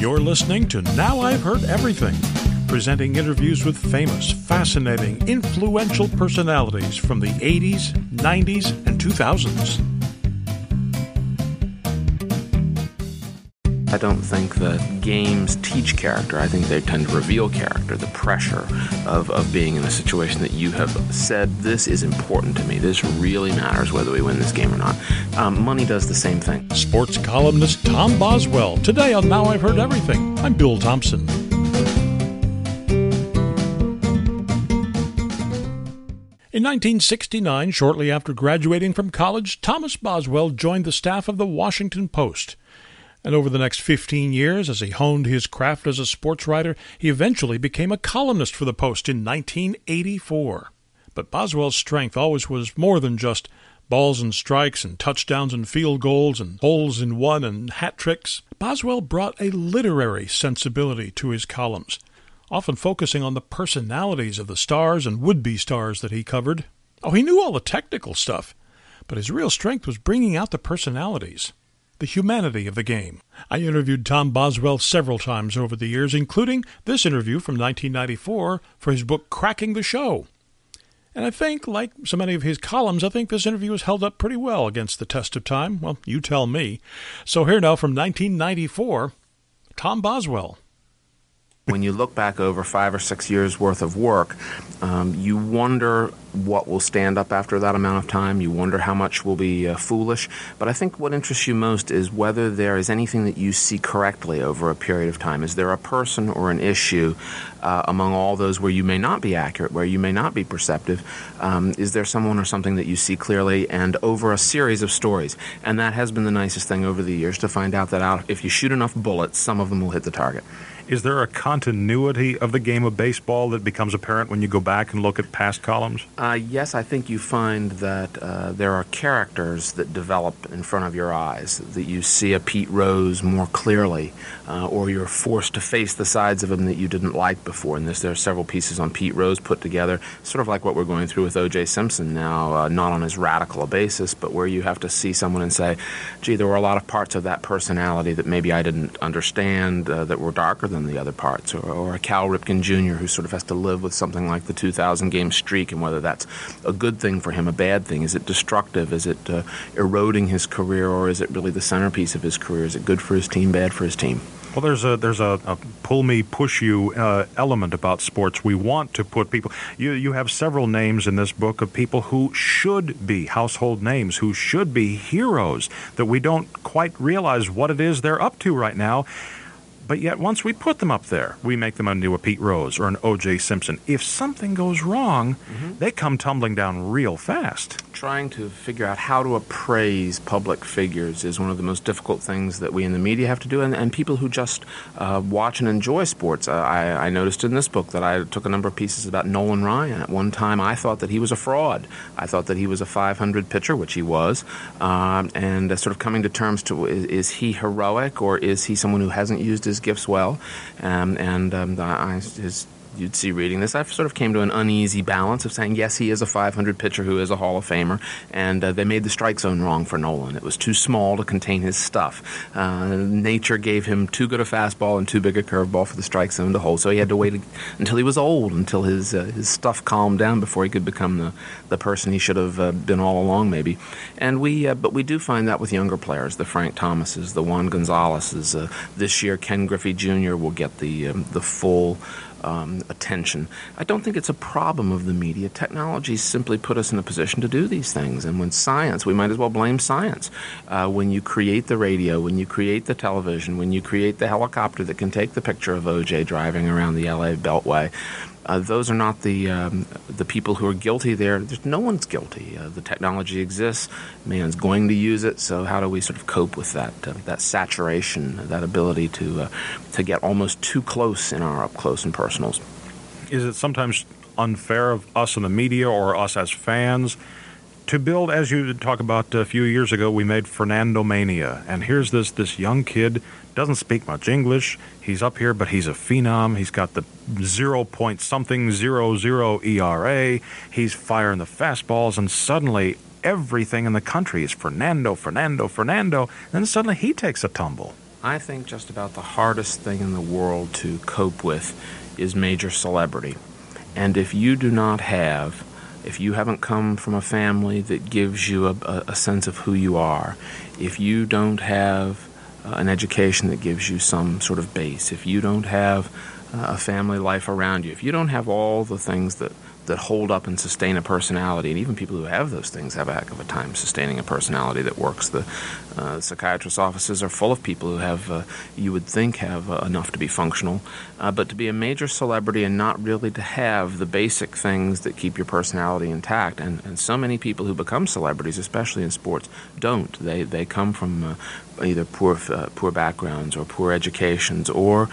You're listening to Now I've Heard Everything, presenting interviews with famous, fascinating, influential personalities from the 80s, 90s, and 2000s. I don't think that games teach character. I think they tend to reveal character, the pressure of, of being in a situation that you have said, this is important to me. This really matters whether we win this game or not. Um, money does the same thing. Sports columnist Tom Boswell. Today on Now I've Heard Everything, I'm Bill Thompson. In 1969, shortly after graduating from college, Thomas Boswell joined the staff of the Washington Post. And over the next 15 years, as he honed his craft as a sports writer, he eventually became a columnist for the Post in 1984. But Boswell's strength always was more than just balls and strikes and touchdowns and field goals and holes in one and hat tricks. Boswell brought a literary sensibility to his columns, often focusing on the personalities of the stars and would be stars that he covered. Oh, he knew all the technical stuff, but his real strength was bringing out the personalities the humanity of the game. I interviewed Tom Boswell several times over the years, including this interview from 1994 for his book Cracking the Show. And I think, like so many of his columns, I think this interview has held up pretty well against the test of time. Well, you tell me. So here now from 1994, Tom Boswell when you look back over five or six years worth of work, um, you wonder what will stand up after that amount of time. You wonder how much will be uh, foolish. But I think what interests you most is whether there is anything that you see correctly over a period of time. Is there a person or an issue uh, among all those where you may not be accurate, where you may not be perceptive? Um, is there someone or something that you see clearly and over a series of stories? And that has been the nicest thing over the years to find out that out, if you shoot enough bullets, some of them will hit the target. Is there a continuity of the game of baseball that becomes apparent when you go back and look at past columns? Uh, yes, I think you find that uh, there are characters that develop in front of your eyes, that you see a Pete Rose more clearly, uh, or you're forced to face the sides of him that you didn't like before. And this, there are several pieces on Pete Rose put together, sort of like what we're going through with O.J. Simpson now, uh, not on as radical a basis, but where you have to see someone and say, gee, there were a lot of parts of that personality that maybe I didn't understand uh, that were darker than than the other parts, or, or a Cal Ripken Jr. who sort of has to live with something like the 2,000 game streak, and whether that's a good thing for him, a bad thing. Is it destructive? Is it uh, eroding his career, or is it really the centerpiece of his career? Is it good for his team, bad for his team? Well, there's a there's a, a pull me push you uh, element about sports. We want to put people. You you have several names in this book of people who should be household names, who should be heroes that we don't quite realize what it is they're up to right now. But yet, once we put them up there, we make them into a Pete Rose or an O.J. Simpson. If something goes wrong, mm-hmm. they come tumbling down real fast. Trying to figure out how to appraise public figures is one of the most difficult things that we in the media have to do, and, and people who just uh, watch and enjoy sports. Uh, I, I, noticed in this book that I took a number of pieces about Nolan Ryan. At one time, I thought that he was a fraud. I thought that he was a 500 pitcher, which he was, um, and uh, sort of coming to terms to is, is he heroic or is he someone who hasn't used his gifts well, um, and um, I, his you'd see reading this, I sort of came to an uneasy balance of saying, yes, he is a 500 pitcher who is a Hall of Famer, and uh, they made the strike zone wrong for Nolan. It was too small to contain his stuff. Uh, nature gave him too good a fastball and too big a curveball for the strike zone to hold, so he had to wait until he was old, until his uh, his stuff calmed down before he could become the, the person he should have uh, been all along, maybe. And we, uh, but we do find that with younger players, the Frank Thomases, the Juan Gonzalez's. Uh, this year, Ken Griffey Jr. will get the um, the full um, attention. I don't think it's a problem of the media. Technology simply put us in a position to do these things. And when science, we might as well blame science. Uh, when you create the radio, when you create the television, when you create the helicopter that can take the picture of OJ driving around the LA Beltway, uh, those are not the um, the people who are guilty. There, there's no one's guilty. Uh, the technology exists. Man's going to use it. So how do we sort of cope with that uh, that saturation, that ability to uh, to get almost too close in our up close and personals? Is it sometimes unfair of us in the media or us as fans? To build, as you talk about a few years ago, we made Fernando Mania, and here's this this young kid doesn't speak much English. He's up here, but he's a phenom. He's got the zero point something zero zero ERA. He's firing the fastballs, and suddenly everything in the country is Fernando, Fernando, Fernando. And then suddenly he takes a tumble. I think just about the hardest thing in the world to cope with is major celebrity. And if you do not have, if you haven't come from a family that gives you a, a, sense of who you are, if you don't have uh, an education that gives you some sort of base, if you don't have uh, a family life around you, if you don't have all the things that that hold up and sustain a personality. And even people who have those things have a heck of a time sustaining a personality that works. The uh, psychiatrist's offices are full of people who have, uh, you would think, have uh, enough to be functional. Uh, but to be a major celebrity and not really to have the basic things that keep your personality intact. And, and so many people who become celebrities, especially in sports, don't. They, they come from uh, either poor uh, poor backgrounds or poor educations or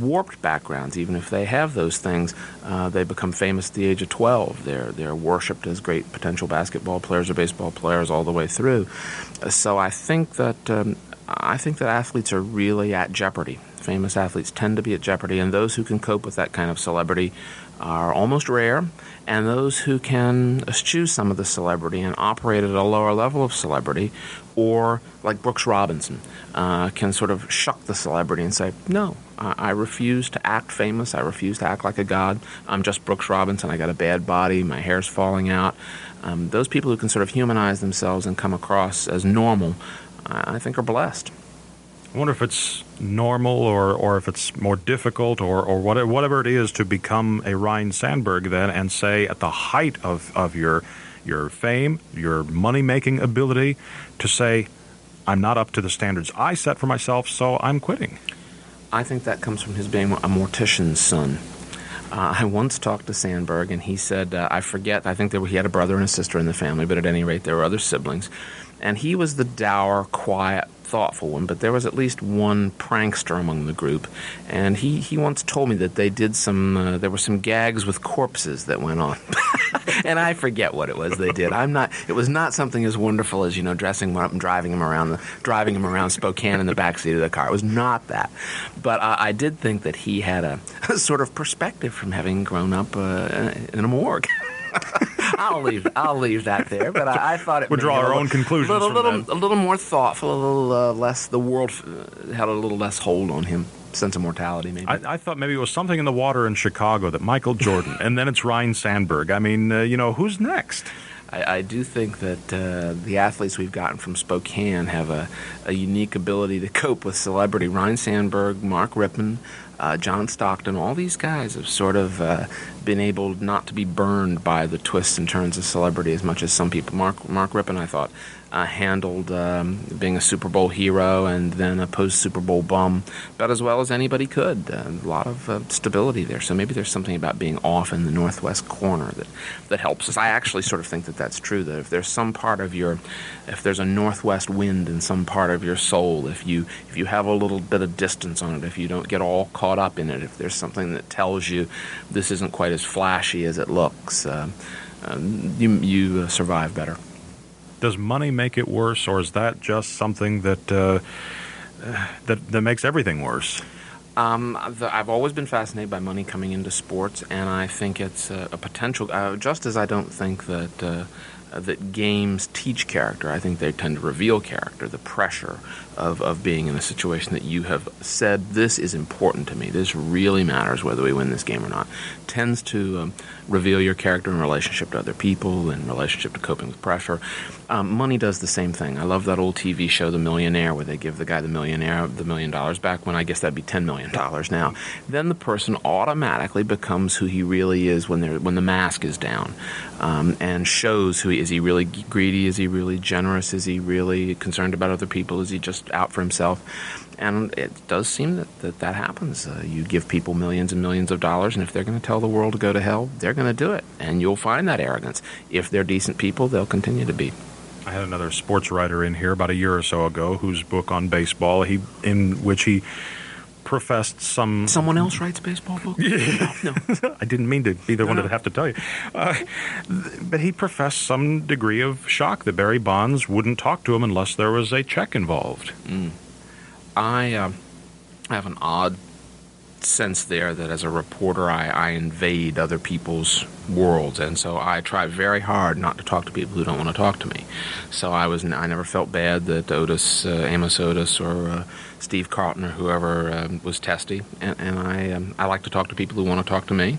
warped backgrounds. Even if they have those things, uh, they become famous at the age of 12. They're they're worshipped as great potential basketball players or baseball players all the way through. So I think that um, I think that athletes are really at jeopardy. Famous athletes tend to be at jeopardy, and those who can cope with that kind of celebrity are almost rare, and those who can eschew some of the celebrity and operate at a lower level of celebrity, or like Brooks Robinson, uh, can sort of shuck the celebrity and say, No, I, I refuse to act famous. I refuse to act like a god. I'm just Brooks Robinson. I got a bad body. My hair's falling out. Um, those people who can sort of humanize themselves and come across as normal, I think, are blessed. I wonder if it's normal or, or if it's more difficult or, or whatever, whatever it is to become a Ryne Sandberg then and say at the height of, of your, your fame, your money making ability, to say, I'm not up to the standards I set for myself, so I'm quitting. I think that comes from his being a mortician's son. Uh, I once talked to Sandberg, and he said, uh, I forget, I think there, he had a brother and a sister in the family, but at any rate, there were other siblings. And he was the dour, quiet, thoughtful one, but there was at least one prankster among the group, and he, he once told me that they did some uh, there were some gags with corpses that went on, and I forget what it was they did. I'm not. It was not something as wonderful as you know dressing him up and driving him around the driving him around Spokane in the back seat of the car. It was not that, but uh, I did think that he had a, a, sort of perspective from having grown up uh, in a morgue. I'll leave. I'll leave that there. But I, I thought it. We'll draw our little, own conclusions. Little, little, a little more thoughtful, a little uh, less. The world had a little less hold on him. Sense of mortality, maybe. I, I, thought maybe it was something in the water in Chicago that Michael Jordan, and then it's Ryne Sandberg. I mean, uh, you know, who's next? I, I, do think that uh, the athletes we've gotten from Spokane have a, a, unique ability to cope with celebrity. Ryne Sandberg, Mark Rypien, uh, John Stockton, all these guys have sort of uh, been able not to be burned by the twists and turns of celebrity as much as some people. Mark Mark Rypien, I thought, uh, handled um, being a Super Bowl hero and then a post Super Bowl bum about as well as anybody could. Uh, a lot of uh, stability there. So maybe there's something about being off in the northwest corner that, that helps us. I actually sort of think that that's true. That if there's some part of your, if there's a northwest wind in some part of your soul, if you if you have a little bit of distance on it, if you don't get all caught up in it, if there's something that tells you this isn't quite as flashy as it looks, uh, um, you you uh, survive better does money make it worse, or is that just something that uh, that that makes everything worse? Um, the, I've always been fascinated by money coming into sports, and I think it's a, a potential. Uh, just as I don't think that uh, that games teach character, I think they tend to reveal character. The pressure of, of being in a situation that you have said, this is important to me, this really matters whether we win this game or not, tends to um, reveal your character in relationship to other people, in relationship to coping with pressure. Um, money does the same thing. I love that old TV show, The Millionaire, where they give the guy the millionaire the million dollars back when I guess that'd be $10 million now. Then the person automatically becomes who he really is when, when the mask is down um, and shows who he is. He really greedy? Is he really generous? Is he really concerned about other people? Is he just out for himself. And it does seem that that, that happens. Uh, you give people millions and millions of dollars, and if they're going to tell the world to go to hell, they're going to do it. And you'll find that arrogance. If they're decent people, they'll continue to be. I had another sports writer in here about a year or so ago whose book on baseball, he in which he professed some. Someone else writes baseball books? Yeah. No. I didn't mean to be the no, one no. to have to tell you. Uh, but he professed some degree of shock that Barry Bonds wouldn't talk to him unless there was a check involved. Mm. I uh, have an odd sense there that as a reporter, I, I invade other people's worlds, and so I try very hard not to talk to people who don't want to talk to me. So I was I never felt bad that Otis, uh, Amos Otis, or uh, Steve Carlton or whoever um, was testy, and, and I um, I like to talk to people who want to talk to me,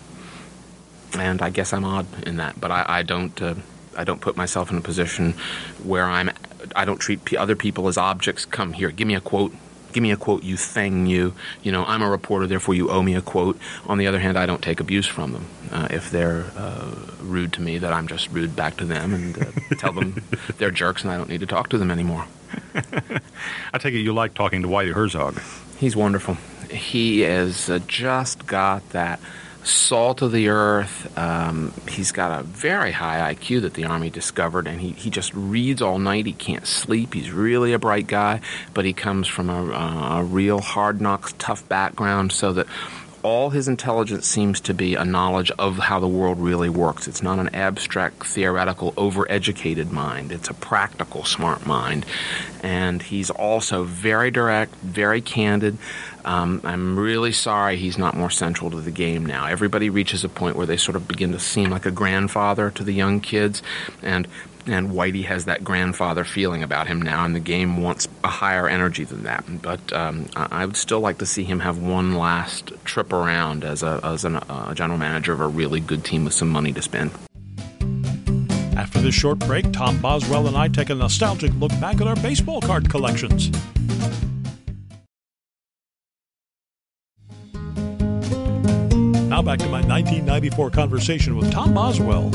and I guess I'm odd in that, but I, I don't. Uh, I don't put myself in a position where I'm. I don't treat other people as objects. Come here, give me a quote give me a quote, you thing, you. You know, I'm a reporter, therefore you owe me a quote. On the other hand, I don't take abuse from them. Uh, if they're uh, rude to me, that I'm just rude back to them and uh, tell them they're jerks and I don't need to talk to them anymore. I take it you like talking to Whitey Herzog. He's wonderful. He has uh, just got that salt of the earth. Um, he's got a very high IQ that the Army discovered, and he, he just reads all night. He can't sleep. He's really a bright guy, but he comes from a, a real hard knocks, tough background, so that all his intelligence seems to be a knowledge of how the world really works. It's not an abstract, theoretical, overeducated mind. It's a practical, smart mind. And he's also very direct, very candid. Um, I'm really sorry he's not more central to the game now. Everybody reaches a point where they sort of begin to seem like a grandfather to the young kids, and and Whitey has that grandfather feeling about him now, and the game wants a higher energy than that. But um, I would still like to see him have one last trip around as a as an, a general manager of a really good team with some money to spend. After this short break, Tom Boswell and I take a nostalgic look back at our baseball card collections. Now back to my 1994 conversation with Tom Boswell.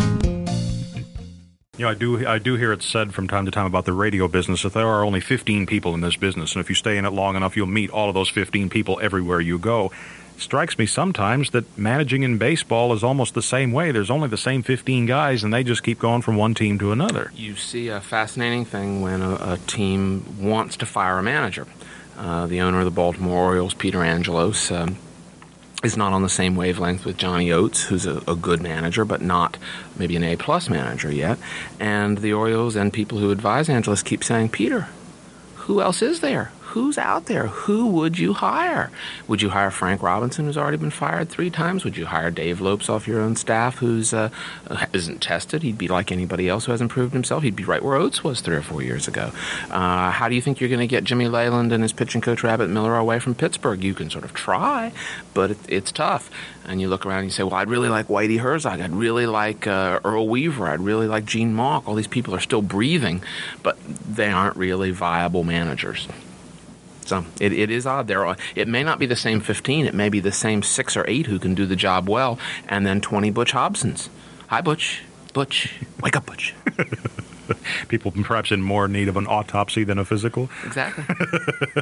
You know, I do I do hear it said from time to time about the radio business that there are only 15 people in this business, and if you stay in it long enough, you'll meet all of those 15 people everywhere you go. Strikes me sometimes that managing in baseball is almost the same way. There's only the same 15 guys, and they just keep going from one team to another. You see a fascinating thing when a, a team wants to fire a manager. Uh, the owner of the Baltimore Orioles, Peter Angelos. Um, is not on the same wavelength with Johnny Oates, who's a, a good manager, but not maybe an A plus manager yet. And the Orioles and people who advise Angelos keep saying, Peter, who else is there? Who's out there? Who would you hire? Would you hire Frank Robinson, who's already been fired three times? Would you hire Dave Lopes off your own staff, who's uh, isn't tested? He'd be like anybody else who hasn't proved himself. He'd be right where Oates was three or four years ago. Uh, how do you think you're going to get Jimmy Leyland and his pitching coach Rabbit Miller away from Pittsburgh? You can sort of try, but it, it's tough. And you look around and you say, well, I'd really like Whitey Herzog. I'd really like uh, Earl Weaver. I'd really like Gene Mauch. All these people are still breathing, but they aren't really viable managers. So it, it is odd. There, it may not be the same 15. It may be the same six or eight who can do the job well, and then 20 Butch Hobsons. Hi, Butch. Butch. Wake up, Butch. people perhaps in more need of an autopsy than a physical. Exactly.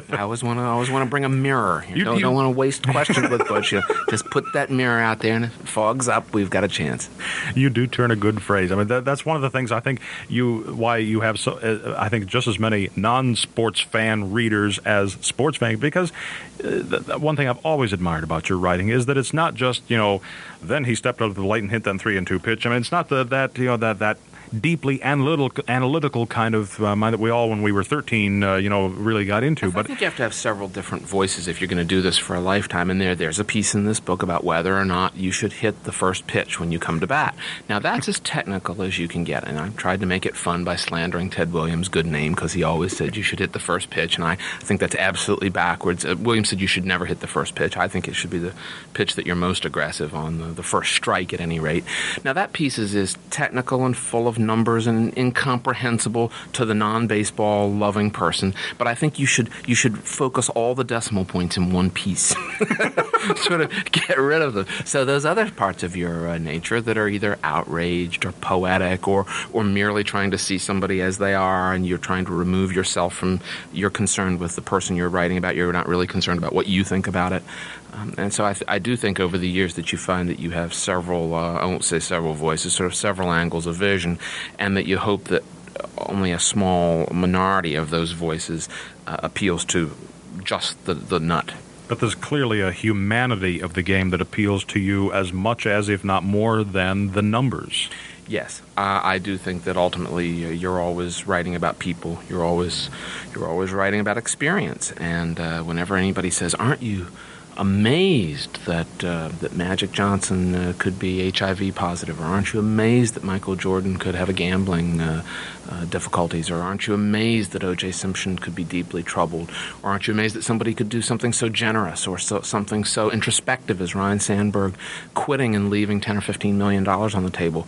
I always want to always want to bring a mirror. You, you don't, don't want to waste questions with Butch. You just put that mirror out there, and if it fogs up, we've got a chance. You do turn a good phrase. I mean, that, that's one of the things I think you why you have so. Uh, I think just as many non-sports fan readers as sports fan because uh, one thing I've always admired about your writing is that it's not just you know. Then he stepped out of the light and hit that three and two pitch. I mean, it's not the, that you know that that deeply analytical, analytical kind of uh, mind that we all, when we were 13, uh, you know, really got into. I but I think you have to have several different voices if you're going to do this for a lifetime. And there, there's a piece in this book about whether or not you should hit the first pitch when you come to bat. Now, that's as technical as you can get. And I've tried to make it fun by slandering Ted Williams' good name because he always said you should hit the first pitch. And I think that's absolutely backwards. Uh, Williams said you should never hit the first pitch. I think it should be the pitch that you're most aggressive on, the, the first strike at any rate. Now, that piece is, is technical and full of numbers and incomprehensible to the non-baseball loving person. But I think you should you should focus all the decimal points in one piece. sort of get rid of them. So those other parts of your uh, nature that are either outraged or poetic or or merely trying to see somebody as they are, and you're trying to remove yourself from you're concerned with the person you're writing about. You're not really concerned about what you think about it. Um, and so I, th- I, do think over the years that you find that you have several, uh, I won't say several voices, sort of several angles of vision, and that you hope that only a small minority of those voices uh, appeals to just the, the nut. But there's clearly a humanity of the game that appeals to you as much as, if not more than, the numbers. Yes, uh, I do think that ultimately uh, you're always writing about people. You're always you're always writing about experience. And uh, whenever anybody says, "Aren't you amazed that uh, that Magic Johnson uh, could be HIV positive, or aren't you amazed that Michael Jordan could have a gambling uh, uh difficulties, or aren't you amazed that O.J. Simpson could be deeply troubled, or aren't you amazed that somebody could do something so generous or so, something so introspective as Ryne Sandberg quitting and leaving ten or fifteen million dollars on the table?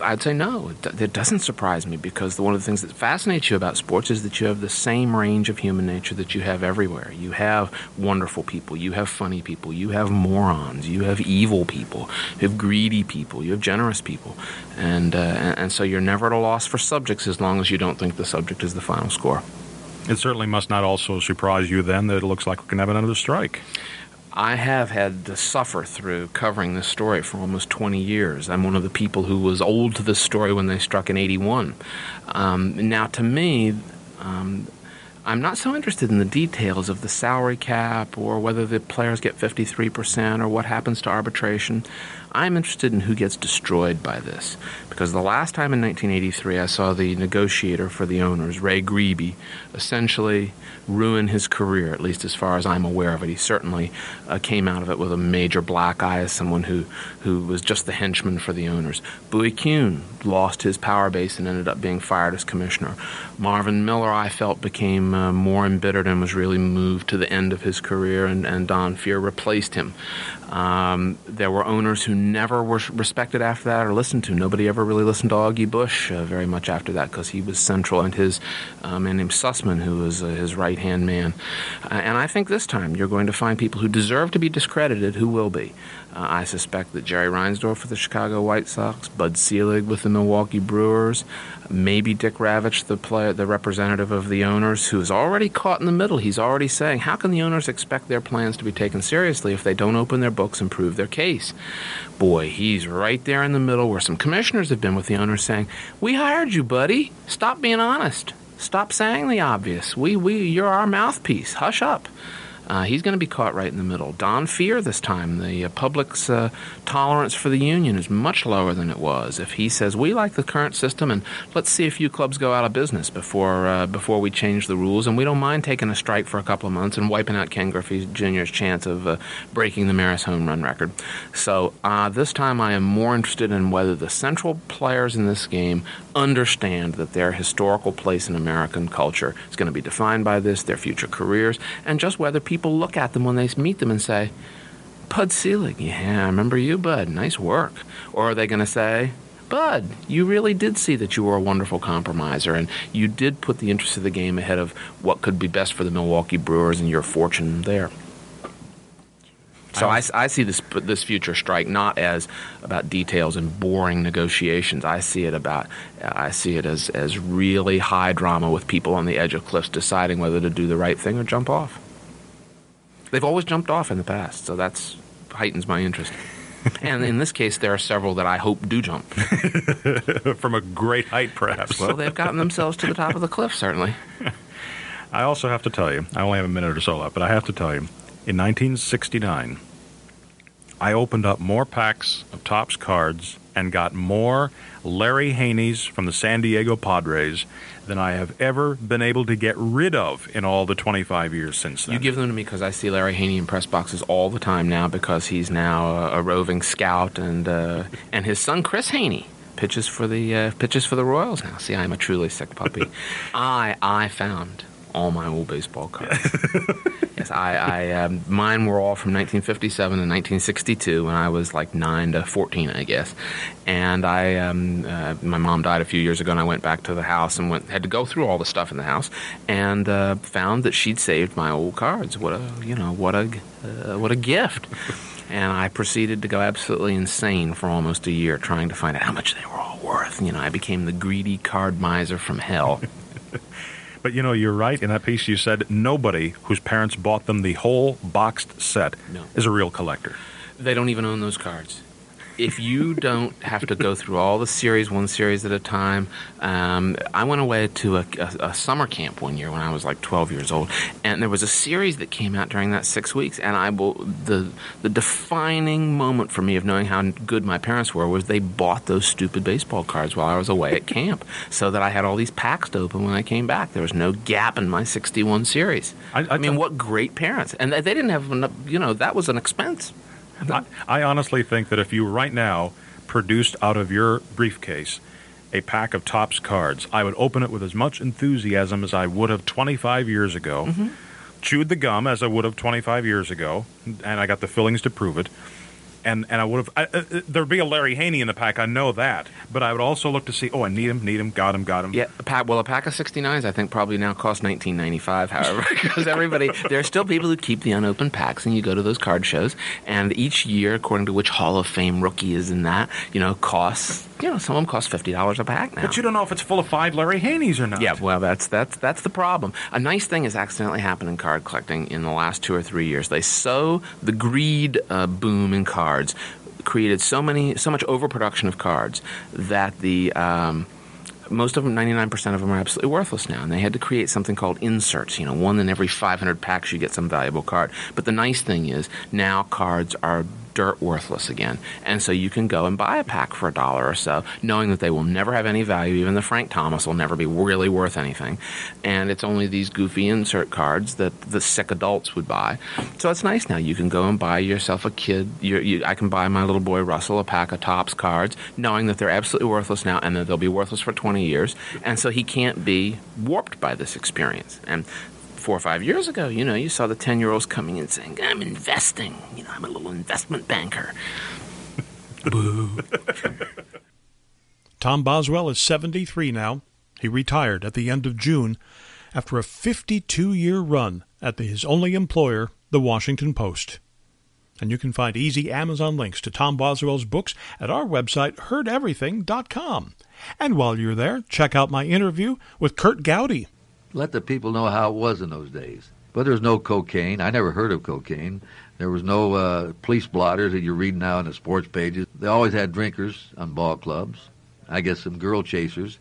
I'd say no. It, it, doesn't surprise me because one of the things that fascinates you about sports is that you have the same range of human nature that you have everywhere. You have wonderful people, you have funny people, you have morons, you have evil people, you have greedy people, you have generous people, and uh, and, and so you're never at a loss for subjects as long as you don't think the subject is the final score. It certainly must not also surprise you then that it looks like we can have another strike. I have had to suffer through covering this story for almost 20 years. I'm one of the people who was old to this story when they struck in 81. Um, now, to me, um, I'm not so interested in the details of the salary cap or whether the players get 53% or what happens to arbitration. I'm interested in who gets destroyed by this. Because the last time in 1983 I saw the negotiator for the owners, Ray Grebey, essentially ruin his career, at least as far as I'm aware of it. He certainly uh, came out of it with a major black eye as someone who, who was just the henchman for the owners. Bowie Kuhn lost his power base and ended up being fired as commissioner. Marvin Miller, I felt, became uh, more embittered and was really moved to the end of his career, and, and Don Fehr replaced him. Um, there were owners who never were respected after that or listened to. Nobody ever really listened to Augie Busch uh, very much after that because he was central, and his uh, man named Susman, who was uh, his right hand man. Uh, and I think this time you're going to find people who deserve to be discredited who will be. Uh, I suspect that Jerry Reinsdorf for the Chicago White Sox, Bud Selig with the Milwaukee Brewers, maybe Dick Ravitch, the player, the representative of the owners, who is already caught in the middle. He's already saying, "How can the owners expect their plans to be taken seriously if they don't open their books and prove their case?" Boy, he's right there in the middle where some commissioners have been with the owners saying, "We hired you, buddy. Stop being honest. Stop saying the obvious. We, we, you're our mouthpiece. Hush up." Uh, he's going to be caught right in the middle. Don Fehr this time, the uh, public's uh, tolerance for the union is much lower than it was. If he says we like the current system and let's see a few clubs go out of business before uh, before we change the rules, and we don't mind taking a strike for a couple of months and wiping out Ken Griffey Jr.'s chance of uh, breaking the Maris home run record. So uh, this time, I am more interested in whether the central players in this game understand that their historical place in American culture is going to be defined by this, their future careers, and just whether people look at them when they meet them and say, Bud Selig, yeah, I remember you, Bud. Nice work. Or are they going to say, Bud, you really did see that you were a wonderful compromiser and you did put the interest of the game ahead of what could be best for the Milwaukee Brewers and your fortune there. So I, I, see this this future strike not as about details and boring negotiations. I see it about I see it as as really high drama with people on the edge of cliffs deciding whether to do the right thing or jump off. They've always jumped off in the past, so that's heightens my interest. and in this case, there are several that I hope do jump from a great height, perhaps. well, they've gotten themselves to the top of the cliff, certainly. I also have to tell you, I only have a minute or so left, but I have to tell you, in 1969, I opened up more packs of Topps cards and got more Larry Haneys from the San Diego Padres than I have ever been able to get rid of in all the 25 years since then. You give them to me because I see Larry Haney in press boxes all the time now because he's now a, a roving scout and uh, and his son Chris Haney pitches for the uh, pitches for the Royals now. See, I'm a truly sick puppy. I I found all my old baseball cards. yes, I, I um, mine were all from 1957 and 1962 when I was like nine to 14, I guess. And I, um, uh, my mom died a few years ago, and I went back to the house and went had to go through all the stuff in the house, and uh, found that she'd saved my old cards. What a you know what a uh, what a gift. and I proceeded to go absolutely insane for almost a year trying to find out how much they were all worth. You know, I became the greedy card miser from hell. But you know, you're right. In that piece, you said nobody whose parents bought them the whole boxed set no. is a real collector. They don't even own those cards. If you don't have to go through all the series, one series at a time, um, I went away to a, a, a, summer camp one year when I was like 12 years old, and there was a series that came out during that six weeks, and I will the the defining moment for me of knowing how good my parents were was they bought those stupid baseball cards while I was away at camp, so that I had all these packs to open when I came back. There was no gap in my 61 series. I, I, I mean, what great parents! And they didn't have enough. You know, that was an expense. I, I honestly think that if you right now produced out of your briefcase a pack of Topps cards, I would open it with as much enthusiasm as I would have 25 years ago. Mm-hmm. Chewed the gum as I would have 25 years ago, and I got the fillings to prove it and and I would have. I, uh, there'd be a Larry Haney in the pack. I know that, but I would also look to see. Oh, I need him, need him, got him, got him. Yeah, a pack, well, a pack of 69s I think probably now costs 19.95. However, because everybody there are still people who keep the unopened packs, and you go to those card shows, and each year, according to which Hall of Fame rookie is in that, you know, costs. You know, some of them cost fifty dollars a pack now. But you don't know if it's full of five Larry Haneys or not. Yeah, well, that's that's that's the problem. A nice thing has accidentally happened in card collecting in the last two or three years. They sow the greed uh, boom in cards created so many, so much overproduction of cards that the um, most of them, 99% of them are absolutely worthless now. And they had to create something called inserts. You know, one in every 500 packs you get some valuable card. But the nice thing is now cards are dirt worthless again. And so you can go and buy a pack for a dollar or so, knowing that they will never have any value. Even the Frank Thomas will never be really worth anything. And it's only these goofy insert cards that the sick adults would buy. So it's nice now. You can go and buy yourself a kid. You, I can buy my little boy Russell a pack of Topps cards, knowing that they're absolutely worthless now and that they'll be worthless for 20 years. And so he can't be warped by this experience. And four or five years ago, you know, you saw the 10 year olds coming in saying, I'm investing. You know, I'm a little investment banker. Boo. Tom Boswell is 73 now. He retired at the end of June after a 52 year run at the, his only employer, the Washington Post. And you can find easy Amazon links to Tom Boswell's books at our website, heardeverything.com. And while you're there, check out my interview with Curt Gowdy let the people know how it was in those days. But there was no cocaine. I never heard of cocaine. There was no uh, police blotters that you read now in the sports pages. They always had drinkers on ball clubs. I guess some girl chasers.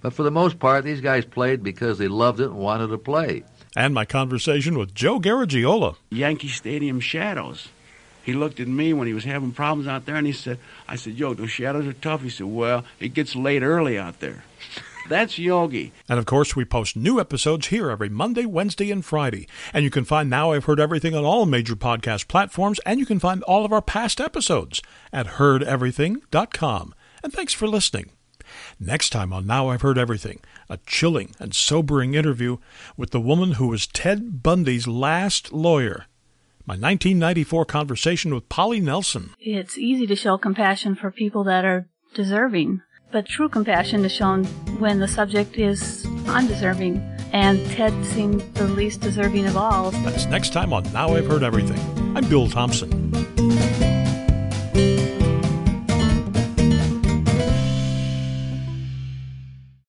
But for the most part, these guys played because they loved it and wanted to play. And my conversation with Joe Garagiola. Yankee Stadium shadows. He looked at me when he was having problems out there and he said, I said, Yo, those shadows are tough. He said, Well, it gets late early out there. That's Yogi. And of course, we post new episodes here every Monday, Wednesday, and Friday. And you can find Now I've Heard Everything on all major podcast platforms, and you can find all of our past episodes at heardeverything.com. And thanks for listening. Next time on Now I've Heard Everything, a chilling and sobering interview with the woman who was Ted Bundy's last lawyer. My 1994 conversation with Polly Nelson. It's easy to show compassion for people that are deserving but true compassion is shown when the subject is undeserving, and Ted seemed the least deserving of all. That's next time on Now I've Heard Everything. I'm Bill Thompson.